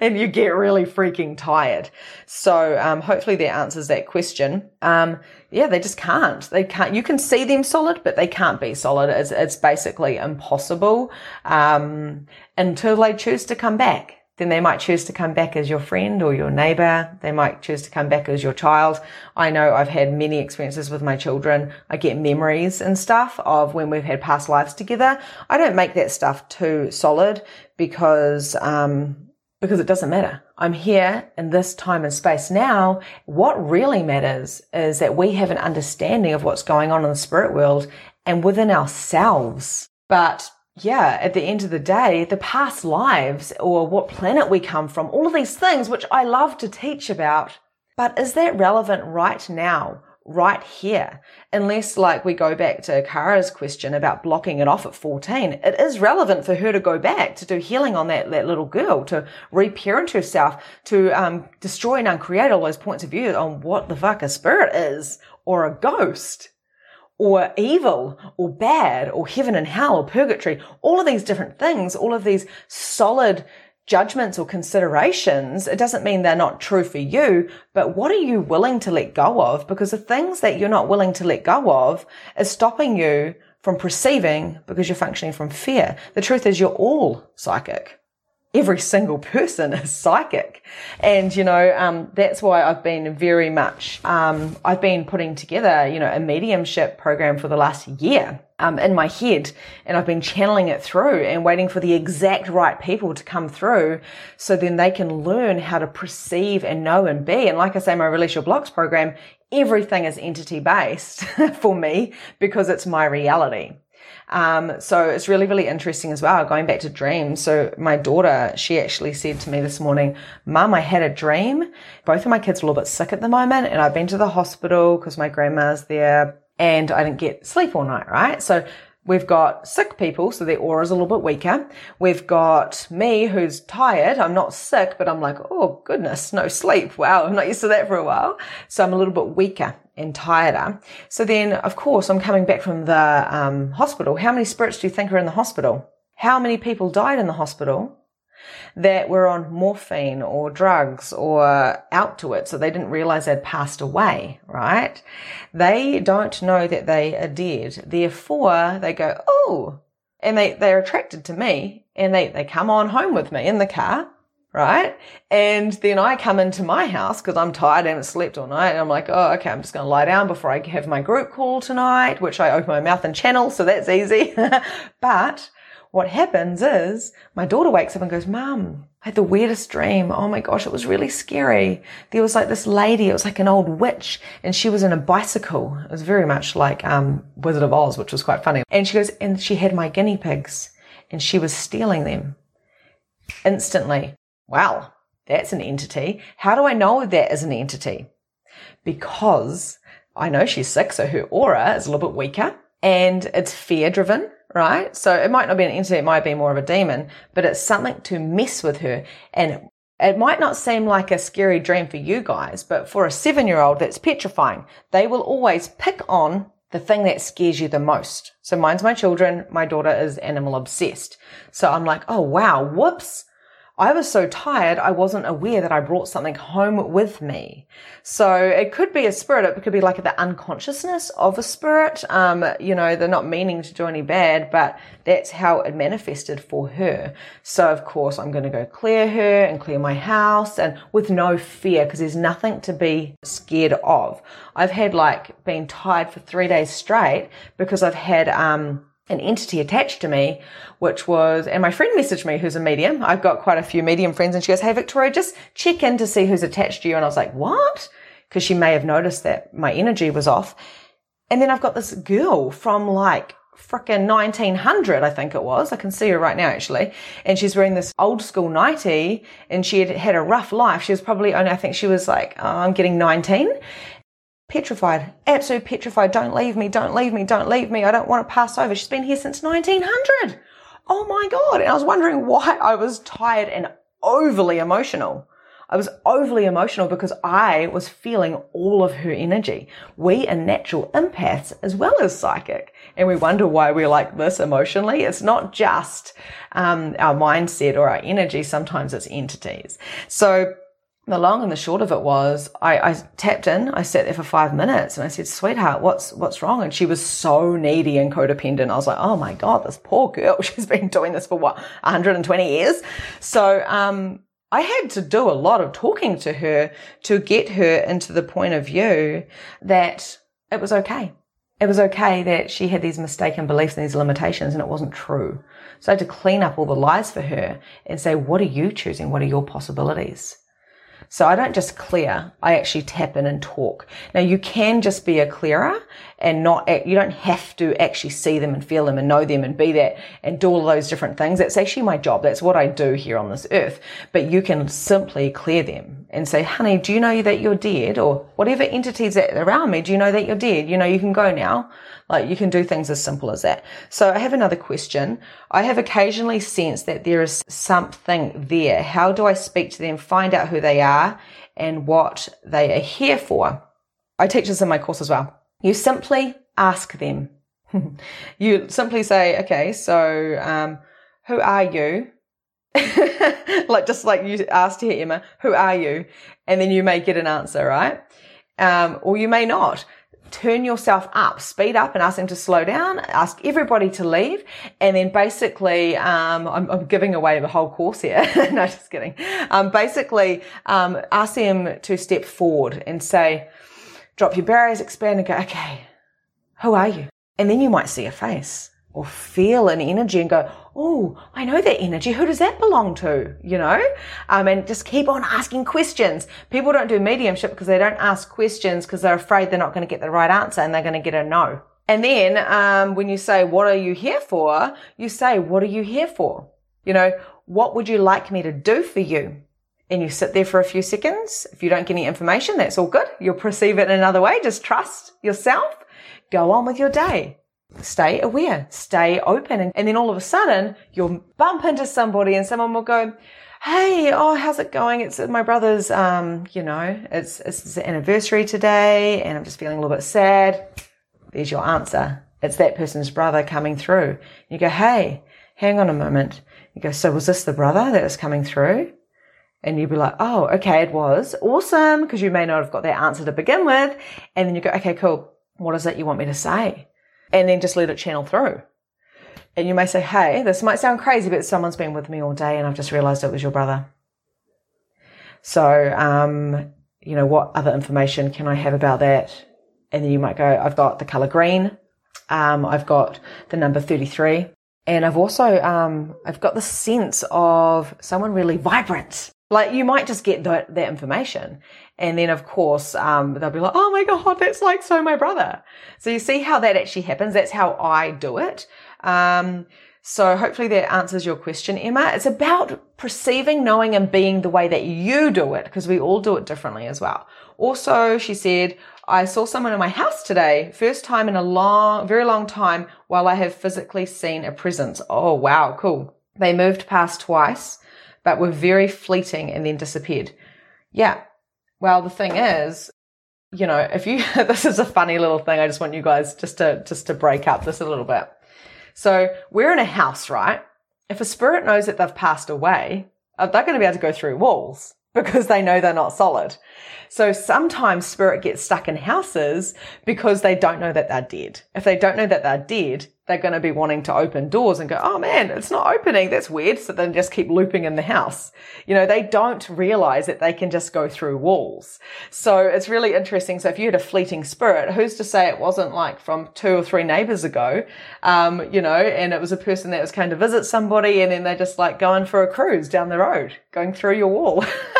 Speaker 1: and you get really freaking tired. So, um, hopefully that answers that question. Um, yeah, they just can't. They can't. You can see them solid, but they can't be solid. It's, it's basically impossible, um, until they choose to come back then they might choose to come back as your friend or your neighbor. They might choose to come back as your child. I know I've had many experiences with my children. I get memories and stuff of when we've had past lives together. I don't make that stuff too solid because, um, because it doesn't matter. I'm here in this time and space now. What really matters is that we have an understanding of what's going on in the spirit world and within ourselves. But yeah, at the end of the day, the past lives or what planet we come from, all of these things, which I love to teach about. But is that relevant right now, right here? Unless like we go back to Kara's question about blocking it off at 14, it is relevant for her to go back to do healing on that, that little girl, to reparent herself, to um, destroy and uncreate all those points of view on what the fuck a spirit is or a ghost or evil or bad or heaven and hell or purgatory, all of these different things, all of these solid judgments or considerations, it doesn't mean they're not true for you, but what are you willing to let go of? Because the things that you're not willing to let go of is stopping you from perceiving because you're functioning from fear. The truth is you're all psychic every single person is psychic. And, you know, um, that's why I've been very much, um, I've been putting together, you know, a mediumship program for the last year. Um, in my head and I've been channeling it through and waiting for the exact right people to come through so then they can learn how to perceive and know and be. And like I say, my Release Your Blocks program, everything is entity based for me because it's my reality. Um, so it's really, really interesting as well. Going back to dreams. So my daughter, she actually said to me this morning, Mum, I had a dream. Both of my kids are a little bit sick at the moment and I've been to the hospital because my grandma's there and I didn't get sleep all night, right? So We've got sick people, so their aura's a little bit weaker. We've got me who's tired. I'm not sick, but I'm like, oh goodness, no sleep. Wow, I'm not used to that for a while. So I'm a little bit weaker and tireder. So then, of course, I'm coming back from the um, hospital. How many spirits do you think are in the hospital? How many people died in the hospital? that were on morphine or drugs or out to it. So they didn't realize they'd passed away, right? They don't know that they are dead. Therefore, they go, oh, and they, they're attracted to me and they, they come on home with me in the car. Right. And then I come into my house because I'm tired and slept all night. And I'm like, oh, okay, I'm just going to lie down before I have my group call tonight, which I open my mouth and channel. So that's easy. but what happens is my daughter wakes up and goes, Mum, I had the weirdest dream. Oh my gosh, it was really scary. There was like this lady, it was like an old witch, and she was in a bicycle. It was very much like um, Wizard of Oz, which was quite funny. And she goes, and she had my guinea pigs, and she was stealing them instantly. Wow, that's an entity. How do I know that is an entity? Because I know she's sick, so her aura is a little bit weaker and it's fear driven right? So it might not be an entity, it might be more of a demon, but it's something to mess with her. And it might not seem like a scary dream for you guys, but for a seven year old, that's petrifying. They will always pick on the thing that scares you the most. So mine's my children. My daughter is animal obsessed. So I'm like, oh wow, whoops. I was so tired, I wasn't aware that I brought something home with me. So it could be a spirit. It could be like the unconsciousness of a spirit. Um, you know, they're not meaning to do any bad, but that's how it manifested for her. So of course, I'm going to go clear her and clear my house and with no fear because there's nothing to be scared of. I've had like been tired for three days straight because I've had, um, an entity attached to me, which was, and my friend messaged me who's a medium. I've got quite a few medium friends and she goes, Hey, Victoria, just check in to see who's attached to you. And I was like, what? because she may have noticed that my energy was off. And then I've got this girl from like frickin' 1900, I think it was. I can see her right now, actually. And she's wearing this old school nightie and she had had a rough life. She was probably only, I think she was like, oh, I'm getting 19. Petrified, absolute petrified. Don't leave me, don't leave me, don't leave me. I don't want to pass over. She's been here since 1900. Oh my God. And I was wondering why I was tired and overly emotional. I was overly emotional because I was feeling all of her energy. We are natural empaths as well as psychic. And we wonder why we're like this emotionally. It's not just um, our mindset or our energy. Sometimes it's entities. So the long and the short of it was I, I, tapped in, I sat there for five minutes and I said, sweetheart, what's, what's wrong? And she was so needy and codependent. I was like, oh my God, this poor girl. She's been doing this for what, 120 years. So, um, I had to do a lot of talking to her to get her into the point of view that it was okay. It was okay that she had these mistaken beliefs and these limitations and it wasn't true. So I had to clean up all the lies for her and say, what are you choosing? What are your possibilities? So I don't just clear, I actually tap in and talk. Now you can just be a clearer and not, you don't have to actually see them and feel them and know them and be that and do all those different things. That's actually my job. That's what I do here on this earth. But you can simply clear them and say, honey, do you know that you're dead? Or whatever entities that around me, do you know that you're dead? You know, you can go now. Like you can do things as simple as that. So I have another question. I have occasionally sensed that there is something there. How do I speak to them, find out who they are and what they are here for? I teach this in my course as well. You simply ask them. you simply say, okay, so, um, who are you? like just like you asked here, Emma, who are you? And then you may get an answer, right? Um, or you may not turn yourself up, speed up and ask them to slow down, ask everybody to leave. And then basically, um, I'm, I'm, giving away the whole course here. no, just kidding. Um, basically, um, ask them to step forward and say, drop your barriers, expand and go, okay, who are you? And then you might see a face or feel an energy and go, oh, I know that energy. Who does that belong to? You know? Um, and just keep on asking questions. People don't do mediumship because they don't ask questions because they're afraid they're not going to get the right answer and they're going to get a no. And then, um, when you say, what are you here for? You say, what are you here for? You know, what would you like me to do for you? And you sit there for a few seconds. If you don't get any information, that's all good. You'll perceive it in another way. Just trust yourself. Go on with your day stay aware, stay open. And, and, then all of a sudden you'll bump into somebody and someone will go, Hey, oh, how's it going? It's my brother's, um, you know, it's, it's his anniversary today and I'm just feeling a little bit sad. There's your answer. It's that person's brother coming through. You go, Hey, hang on a moment. You go, so was this the brother that was coming through? And you'd be like, oh, okay, it was awesome because you may not have got that answer to begin with. And then you go, okay, cool. What is it you want me to say? and then just let it channel through. And you may say, Hey, this might sound crazy, but someone's been with me all day and I've just realized it was your brother. So, um, you know, what other information can I have about that? And then you might go, I've got the color green. Um, I've got the number 33. And I've also, um, I've got the sense of someone really vibrant. Like you might just get that, that information. And then of course, um, they'll be like, Oh my God, that's like so my brother. So you see how that actually happens. That's how I do it. Um, so hopefully that answers your question, Emma. It's about perceiving, knowing and being the way that you do it because we all do it differently as well. Also, she said, I saw someone in my house today, first time in a long, very long time while I have physically seen a presence. Oh, wow. Cool. They moved past twice but were very fleeting and then disappeared. Yeah. Well, the thing is, you know, if you, this is a funny little thing. I just want you guys just to, just to break up this a little bit. So we're in a house, right? If a spirit knows that they've passed away, they're going to be able to go through walls because they know they're not solid. So sometimes spirit gets stuck in houses because they don't know that they're dead. If they don't know that they're dead, they're going to be wanting to open doors and go, oh man, it's not opening. That's weird. So then just keep looping in the house. You know, they don't realize that they can just go through walls. So it's really interesting. So if you had a fleeting spirit, who's to say it wasn't like from two or three neighbors ago, um, you know, and it was a person that was coming to visit somebody and then they're just like going for a cruise down the road, going through your wall.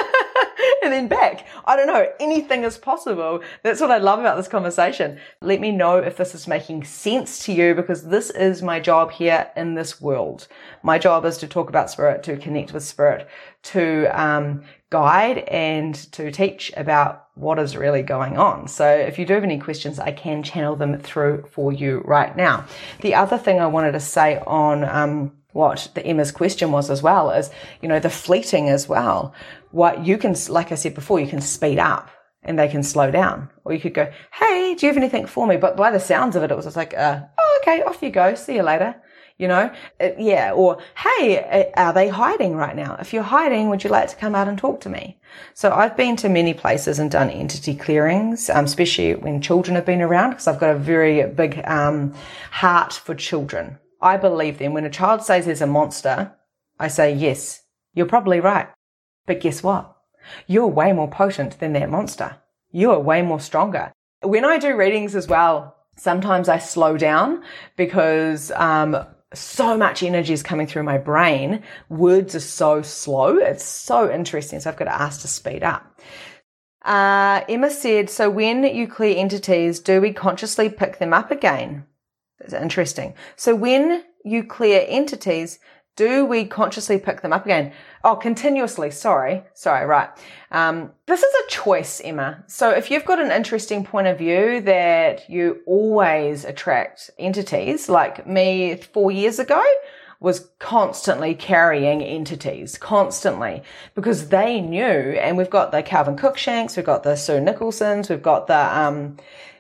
Speaker 1: and then back. I don't know. Anything is possible. That's what I love about this conversation. Let me know if this is making sense to you because this is my job here in this world. My job is to talk about spirit, to connect with spirit, to um, guide and to teach about what is really going on. So if you do have any questions, I can channel them through for you right now. The other thing I wanted to say on um, what the Emma's question was as well is, you know, the fleeting as well. What you can, like I said before, you can speed up and they can slow down. Or you could go, Hey, do you have anything for me? But by the sounds of it, it was just like, uh, oh, okay, off you go. See you later. You know, it, yeah. Or, Hey, are they hiding right now? If you're hiding, would you like to come out and talk to me? So I've been to many places and done entity clearings, um, especially when children have been around because I've got a very big, um, heart for children. I believe them. When a child says there's a monster, I say, yes, you're probably right. But guess what? You're way more potent than that monster. You are way more stronger. When I do readings as well, sometimes I slow down because, um, so much energy is coming through my brain. Words are so slow. It's so interesting. So I've got to ask to speed up. Uh, Emma said, so when you clear entities, do we consciously pick them up again? It's interesting. So when you clear entities, do we consciously pick them up again? Oh, continuously. Sorry. Sorry. Right. Um, this is a choice, Emma. So if you've got an interesting point of view that you always attract entities, like me four years ago, was constantly carrying entities, constantly, because they knew, and we've got the Calvin Cookshanks, we've got the Sue Nicholsons, we've got the, um,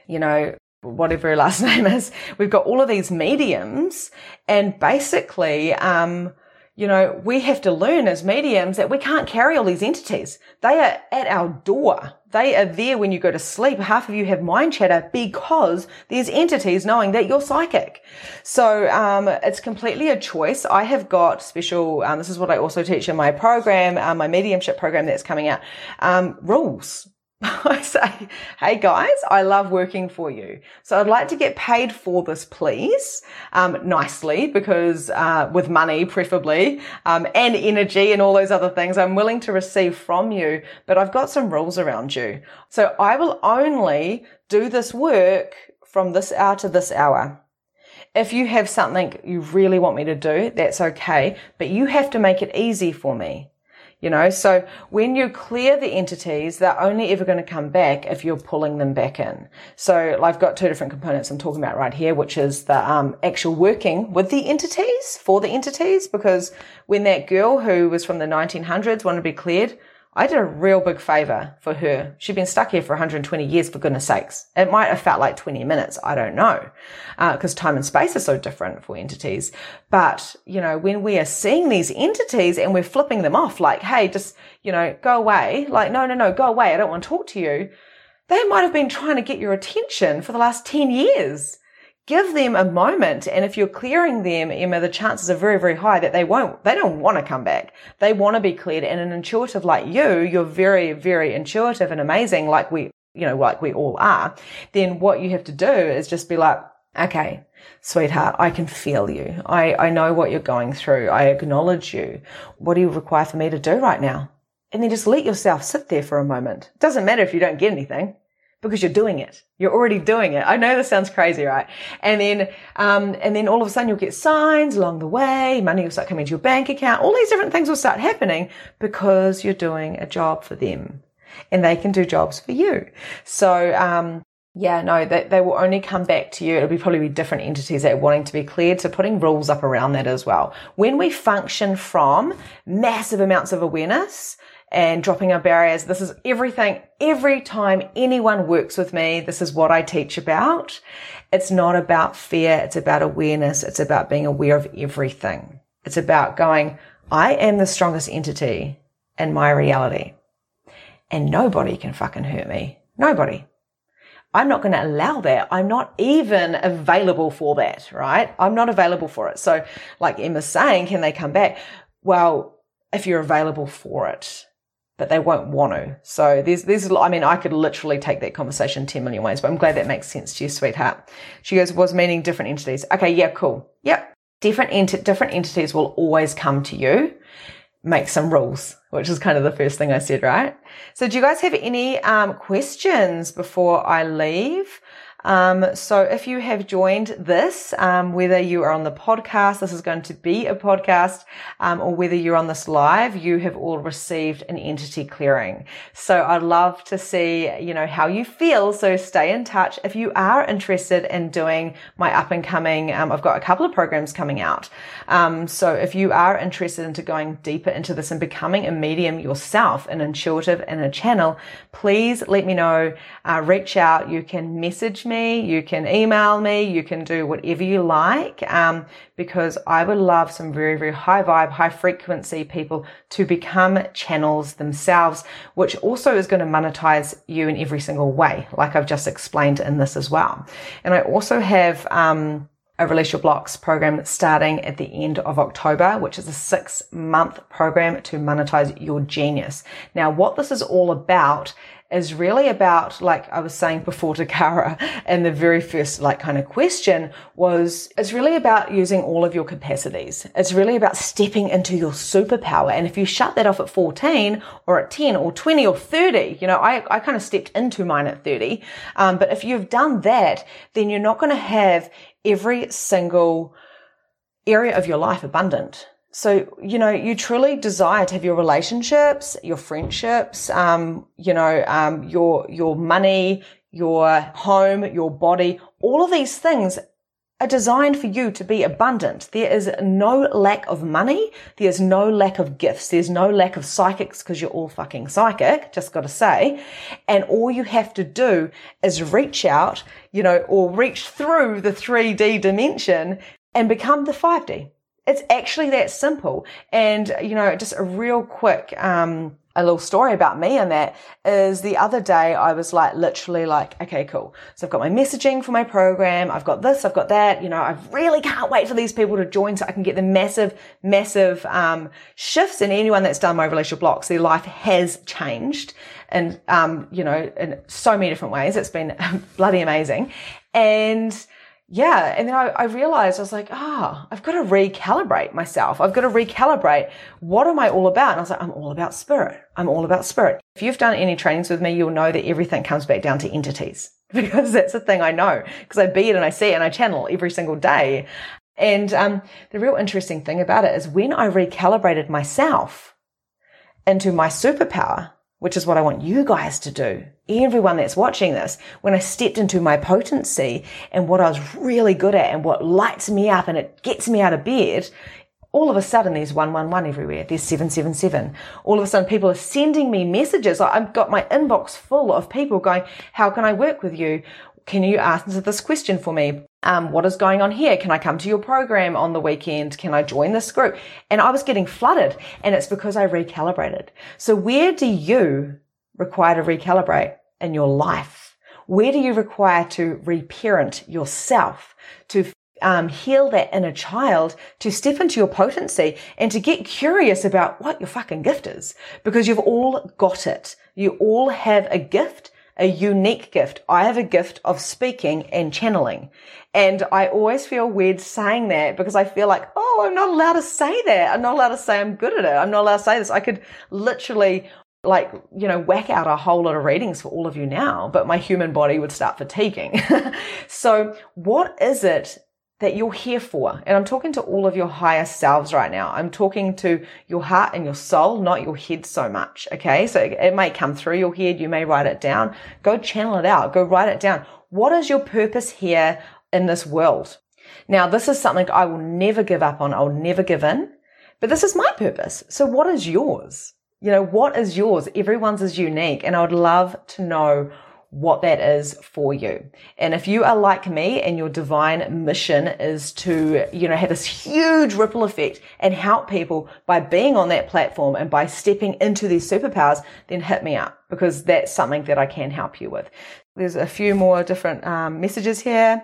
Speaker 1: you know, whatever her last name is, we've got all of these mediums and basically, um, you know, we have to learn as mediums that we can't carry all these entities. They are at our door. They are there when you go to sleep. Half of you have mind chatter because there's entities knowing that you're psychic. So, um, it's completely a choice. I have got special, um, this is what I also teach in my program, uh, my mediumship program that's coming out, um, rules. I say, hey guys, I love working for you. So I'd like to get paid for this, please, um, nicely, because uh, with money, preferably, um, and energy and all those other things, I'm willing to receive from you. But I've got some rules around you. So I will only do this work from this hour to this hour. If you have something you really want me to do, that's okay, but you have to make it easy for me. You know, so when you clear the entities, they're only ever going to come back if you're pulling them back in. So I've got two different components I'm talking about right here, which is the um, actual working with the entities for the entities. Because when that girl who was from the 1900s wanted to be cleared, I did a real big favor for her. She'd been stuck here for 120 years, for goodness sakes. It might have felt like 20 minutes. I don't know. Because uh, time and space are so different for entities. But, you know, when we are seeing these entities and we're flipping them off, like, hey, just, you know, go away. Like, no, no, no, go away. I don't want to talk to you. They might have been trying to get your attention for the last 10 years give them a moment. And if you're clearing them, Emma, the chances are very, very high that they won't, they don't want to come back. They want to be cleared. And an intuitive like you, you're very, very intuitive and amazing, like we, you know, like we all are. Then what you have to do is just be like, okay, sweetheart, I can feel you. I, I know what you're going through. I acknowledge you. What do you require for me to do right now? And then just let yourself sit there for a moment. It doesn't matter if you don't get anything because you're doing it. You're already doing it. I know this sounds crazy, right? And then, um, and then all of a sudden you'll get signs along the way. Money will start coming into your bank account. All these different things will start happening because you're doing a job for them and they can do jobs for you. So, um, yeah, no, they, they will only come back to you. It'll be probably be different entities that are wanting to be cleared. So putting rules up around that as well. When we function from massive amounts of awareness, and dropping our barriers. This is everything. Every time anyone works with me, this is what I teach about. It's not about fear. It's about awareness. It's about being aware of everything. It's about going, I am the strongest entity in my reality and nobody can fucking hurt me. Nobody. I'm not going to allow that. I'm not even available for that, right? I'm not available for it. So like Emma's saying, can they come back? Well, if you're available for it, but they won't want to. So there's, there's, I mean, I could literally take that conversation 10 million ways, but I'm glad that makes sense to you, sweetheart. She goes, was meaning different entities. Okay. Yeah. Cool. Yep. Different ent- different entities will always come to you. Make some rules. which is kind of the first thing I said, right? So do you guys have any um, questions before I leave? Um, so if you have joined this, um, whether you are on the podcast, this is going to be a podcast, um, or whether you're on this live, you have all received an entity clearing. So I'd love to see, you know, how you feel. So stay in touch. If you are interested in doing my up and coming, um, I've got a couple of programs coming out. Um, so if you are interested into going deeper into this and becoming a medium yourself, an intuitive and a channel, please let me know. Uh, reach out. You can message me me, you can email me, you can do whatever you like, um, because I would love some very, very high vibe, high frequency people to become channels themselves, which also is going to monetize you in every single way, like I've just explained in this as well. And I also have, um, a Release Your Blocks program starting at the end of October, which is a six month program to monetize your genius. Now, what this is all about is really about, like I was saying before to Kara and the very first like kind of question was, it's really about using all of your capacities. It's really about stepping into your superpower. And if you shut that off at 14 or at 10 or 20 or 30, you know, I, I kind of stepped into mine at 30. Um, but if you've done that, then you're not going to have every single area of your life abundant. So, you know, you truly desire to have your relationships, your friendships, um, you know, um, your, your money, your home, your body, all of these things are designed for you to be abundant. There is no lack of money. There's no lack of gifts. There's no lack of psychics because you're all fucking psychic. Just got to say. And all you have to do is reach out, you know, or reach through the 3D dimension and become the 5D. It's actually that simple. And, you know, just a real quick, um, a little story about me and that is the other day I was like literally like, okay, cool. So I've got my messaging for my program. I've got this. I've got that. You know, I really can't wait for these people to join so I can get the massive, massive, um, shifts in anyone that's done my relationship blocks. Their life has changed and, um, you know, in so many different ways. It's been bloody amazing. And, yeah. And then I, I, realized I was like, ah, oh, I've got to recalibrate myself. I've got to recalibrate. What am I all about? And I was like, I'm all about spirit. I'm all about spirit. If you've done any trainings with me, you'll know that everything comes back down to entities because that's the thing I know because I be it and I see it and I channel every single day. And, um, the real interesting thing about it is when I recalibrated myself into my superpower, which is what I want you guys to do. Everyone that's watching this, when I stepped into my potency and what I was really good at and what lights me up and it gets me out of bed, all of a sudden there's 111 everywhere. There's 777. All of a sudden people are sending me messages. I've got my inbox full of people going, how can I work with you? Can you answer this question for me? Um, what is going on here? Can I come to your program on the weekend? Can I join this group? And I was getting flooded and it's because I recalibrated. So where do you require to recalibrate in your life? Where do you require to reparent yourself to um, heal that inner child, to step into your potency and to get curious about what your fucking gift is because you've all got it. You all have a gift a unique gift. I have a gift of speaking and channeling. And I always feel weird saying that because I feel like, oh, I'm not allowed to say that. I'm not allowed to say I'm good at it. I'm not allowed to say this. I could literally like, you know, whack out a whole lot of readings for all of you now, but my human body would start fatiguing. so what is it that you're here for. And I'm talking to all of your higher selves right now. I'm talking to your heart and your soul, not your head so much. Okay. So it may come through your head. You may write it down. Go channel it out. Go write it down. What is your purpose here in this world? Now, this is something I will never give up on. I'll never give in, but this is my purpose. So what is yours? You know, what is yours? Everyone's is unique. And I would love to know what that is for you. And if you are like me and your divine mission is to, you know, have this huge ripple effect and help people by being on that platform and by stepping into these superpowers, then hit me up because that's something that I can help you with. There's a few more different um, messages here.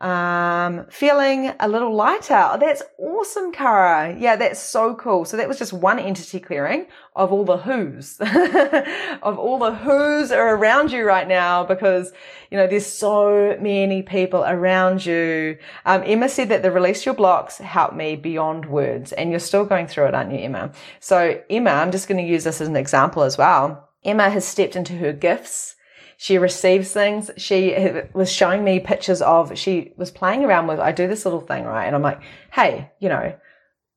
Speaker 1: Um, feeling a little lighter. Oh, that's awesome, Kara. Yeah, that's so cool. So that was just one entity clearing of all the who's, of all the who's are around you right now because, you know, there's so many people around you. Um, Emma said that the release your blocks helped me beyond words and you're still going through it, aren't you, Emma? So Emma, I'm just going to use this as an example as well. Emma has stepped into her gifts she receives things. She was showing me pictures of, she was playing around with, I do this little thing, right? And I'm like, hey, you know,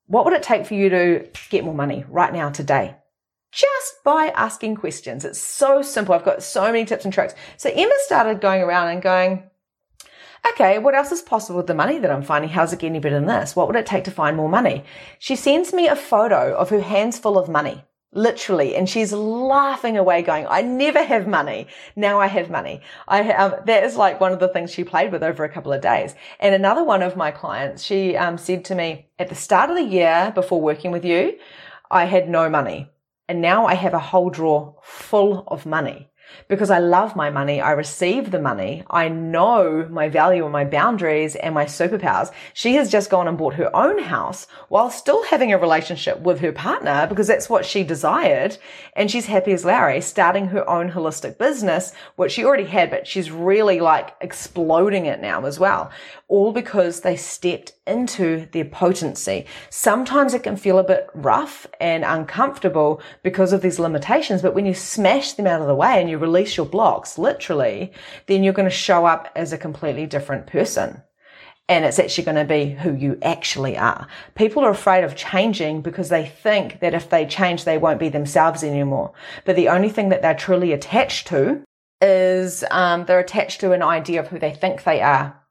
Speaker 1: what would it take for you to get more money right now, today? Just by asking questions. It's so simple. I've got so many tips and tricks. So Emma started going around and going, okay, what else is possible with the money that I'm finding? How's it getting better than this? What would it take to find more money? She sends me a photo of her hands full of money literally and she's laughing away going i never have money. Now i have money. I um, that is like one of the things she played with over a couple of days. And another one of my clients she um, said to me at the start of the year before working with you i had no money and now i have a whole drawer full of money because I love my money. I receive the money. I know my value and my boundaries and my superpowers. She has just gone and bought her own house while still having a relationship with her partner because that's what she desired. And she's happy as Larry, starting her own holistic business, which she already had, but she's really like exploding it now as well. All because they stepped into their potency. Sometimes it can feel a bit rough and uncomfortable because of these limitations, but when you smash them out of the way and you release your blocks, literally, then you're going to show up as a completely different person. And it's actually going to be who you actually are. People are afraid of changing because they think that if they change, they won't be themselves anymore. But the only thing that they're truly attached to is um, they're attached to an idea of who they think they are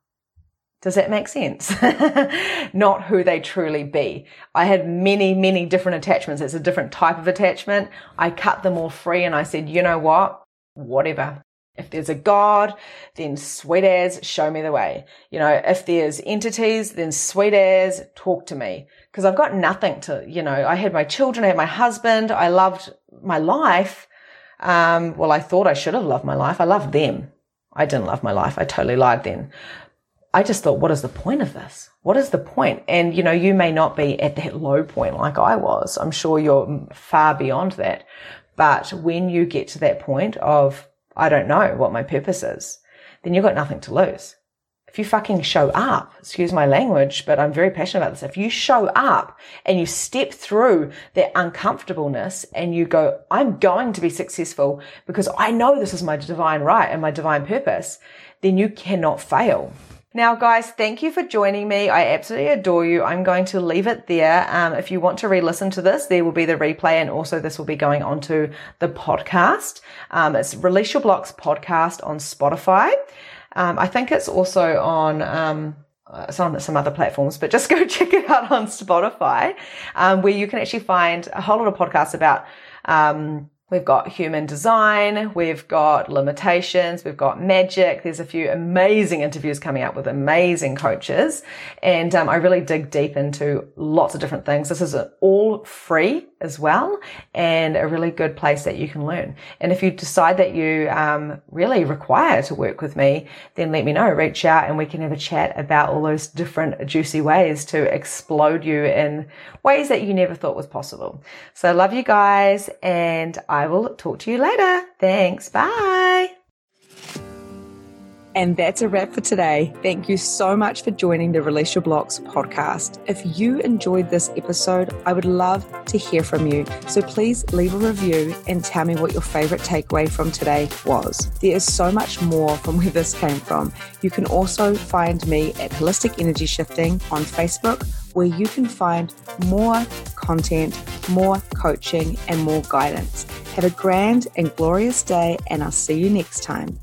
Speaker 1: does that make sense? Not who they truly be. I had many, many different attachments. It's a different type of attachment. I cut them all free and I said, you know what? Whatever. If there's a God, then sweet as, show me the way. You know, if there's entities, then sweet as, talk to me. Cause I've got nothing to, you know, I had my children, I had my husband, I loved my life. Um, well, I thought I should have loved my life. I loved them. I didn't love my life. I totally lied then. I just thought, what is the point of this? What is the point? And, you know, you may not be at that low point like I was. I'm sure you're far beyond that. But when you get to that point of, I don't know what my purpose is, then you've got nothing to lose. If you fucking show up, excuse my language, but I'm very passionate about this. If you show up and you step through that uncomfortableness and you go, I'm going to be successful because I know this is my divine right and my divine purpose, then you cannot fail. Now, guys, thank you for joining me. I absolutely adore you. I'm going to leave it there. Um, if you want to re-listen to this, there will be the replay, and also this will be going onto the podcast. Um, it's Release Your Blocks podcast on Spotify. Um, I think it's also on. Um, on some other platforms, but just go check it out on Spotify, um, where you can actually find a whole lot of podcasts about um, We've got human design, we've got limitations, we've got magic. There's a few amazing interviews coming up with amazing coaches. And um, I really dig deep into lots of different things. This is all free as well and a really good place that you can learn. And if you decide that you um, really require to work with me, then let me know. Reach out and we can have a chat about all those different juicy ways to explode you in ways that you never thought was possible. So love you guys and I will talk to you later. Thanks. Bye. And that's a wrap for today. Thank you so much for joining the Release Your Blocks podcast. If you enjoyed this episode, I would love to hear from you. So please leave a review and tell me what your favorite takeaway from today was. There is so much more from where this came from. You can also find me at Holistic Energy Shifting on Facebook where you can find more content, more coaching, and more guidance. Have a grand and glorious day, and I'll see you next time.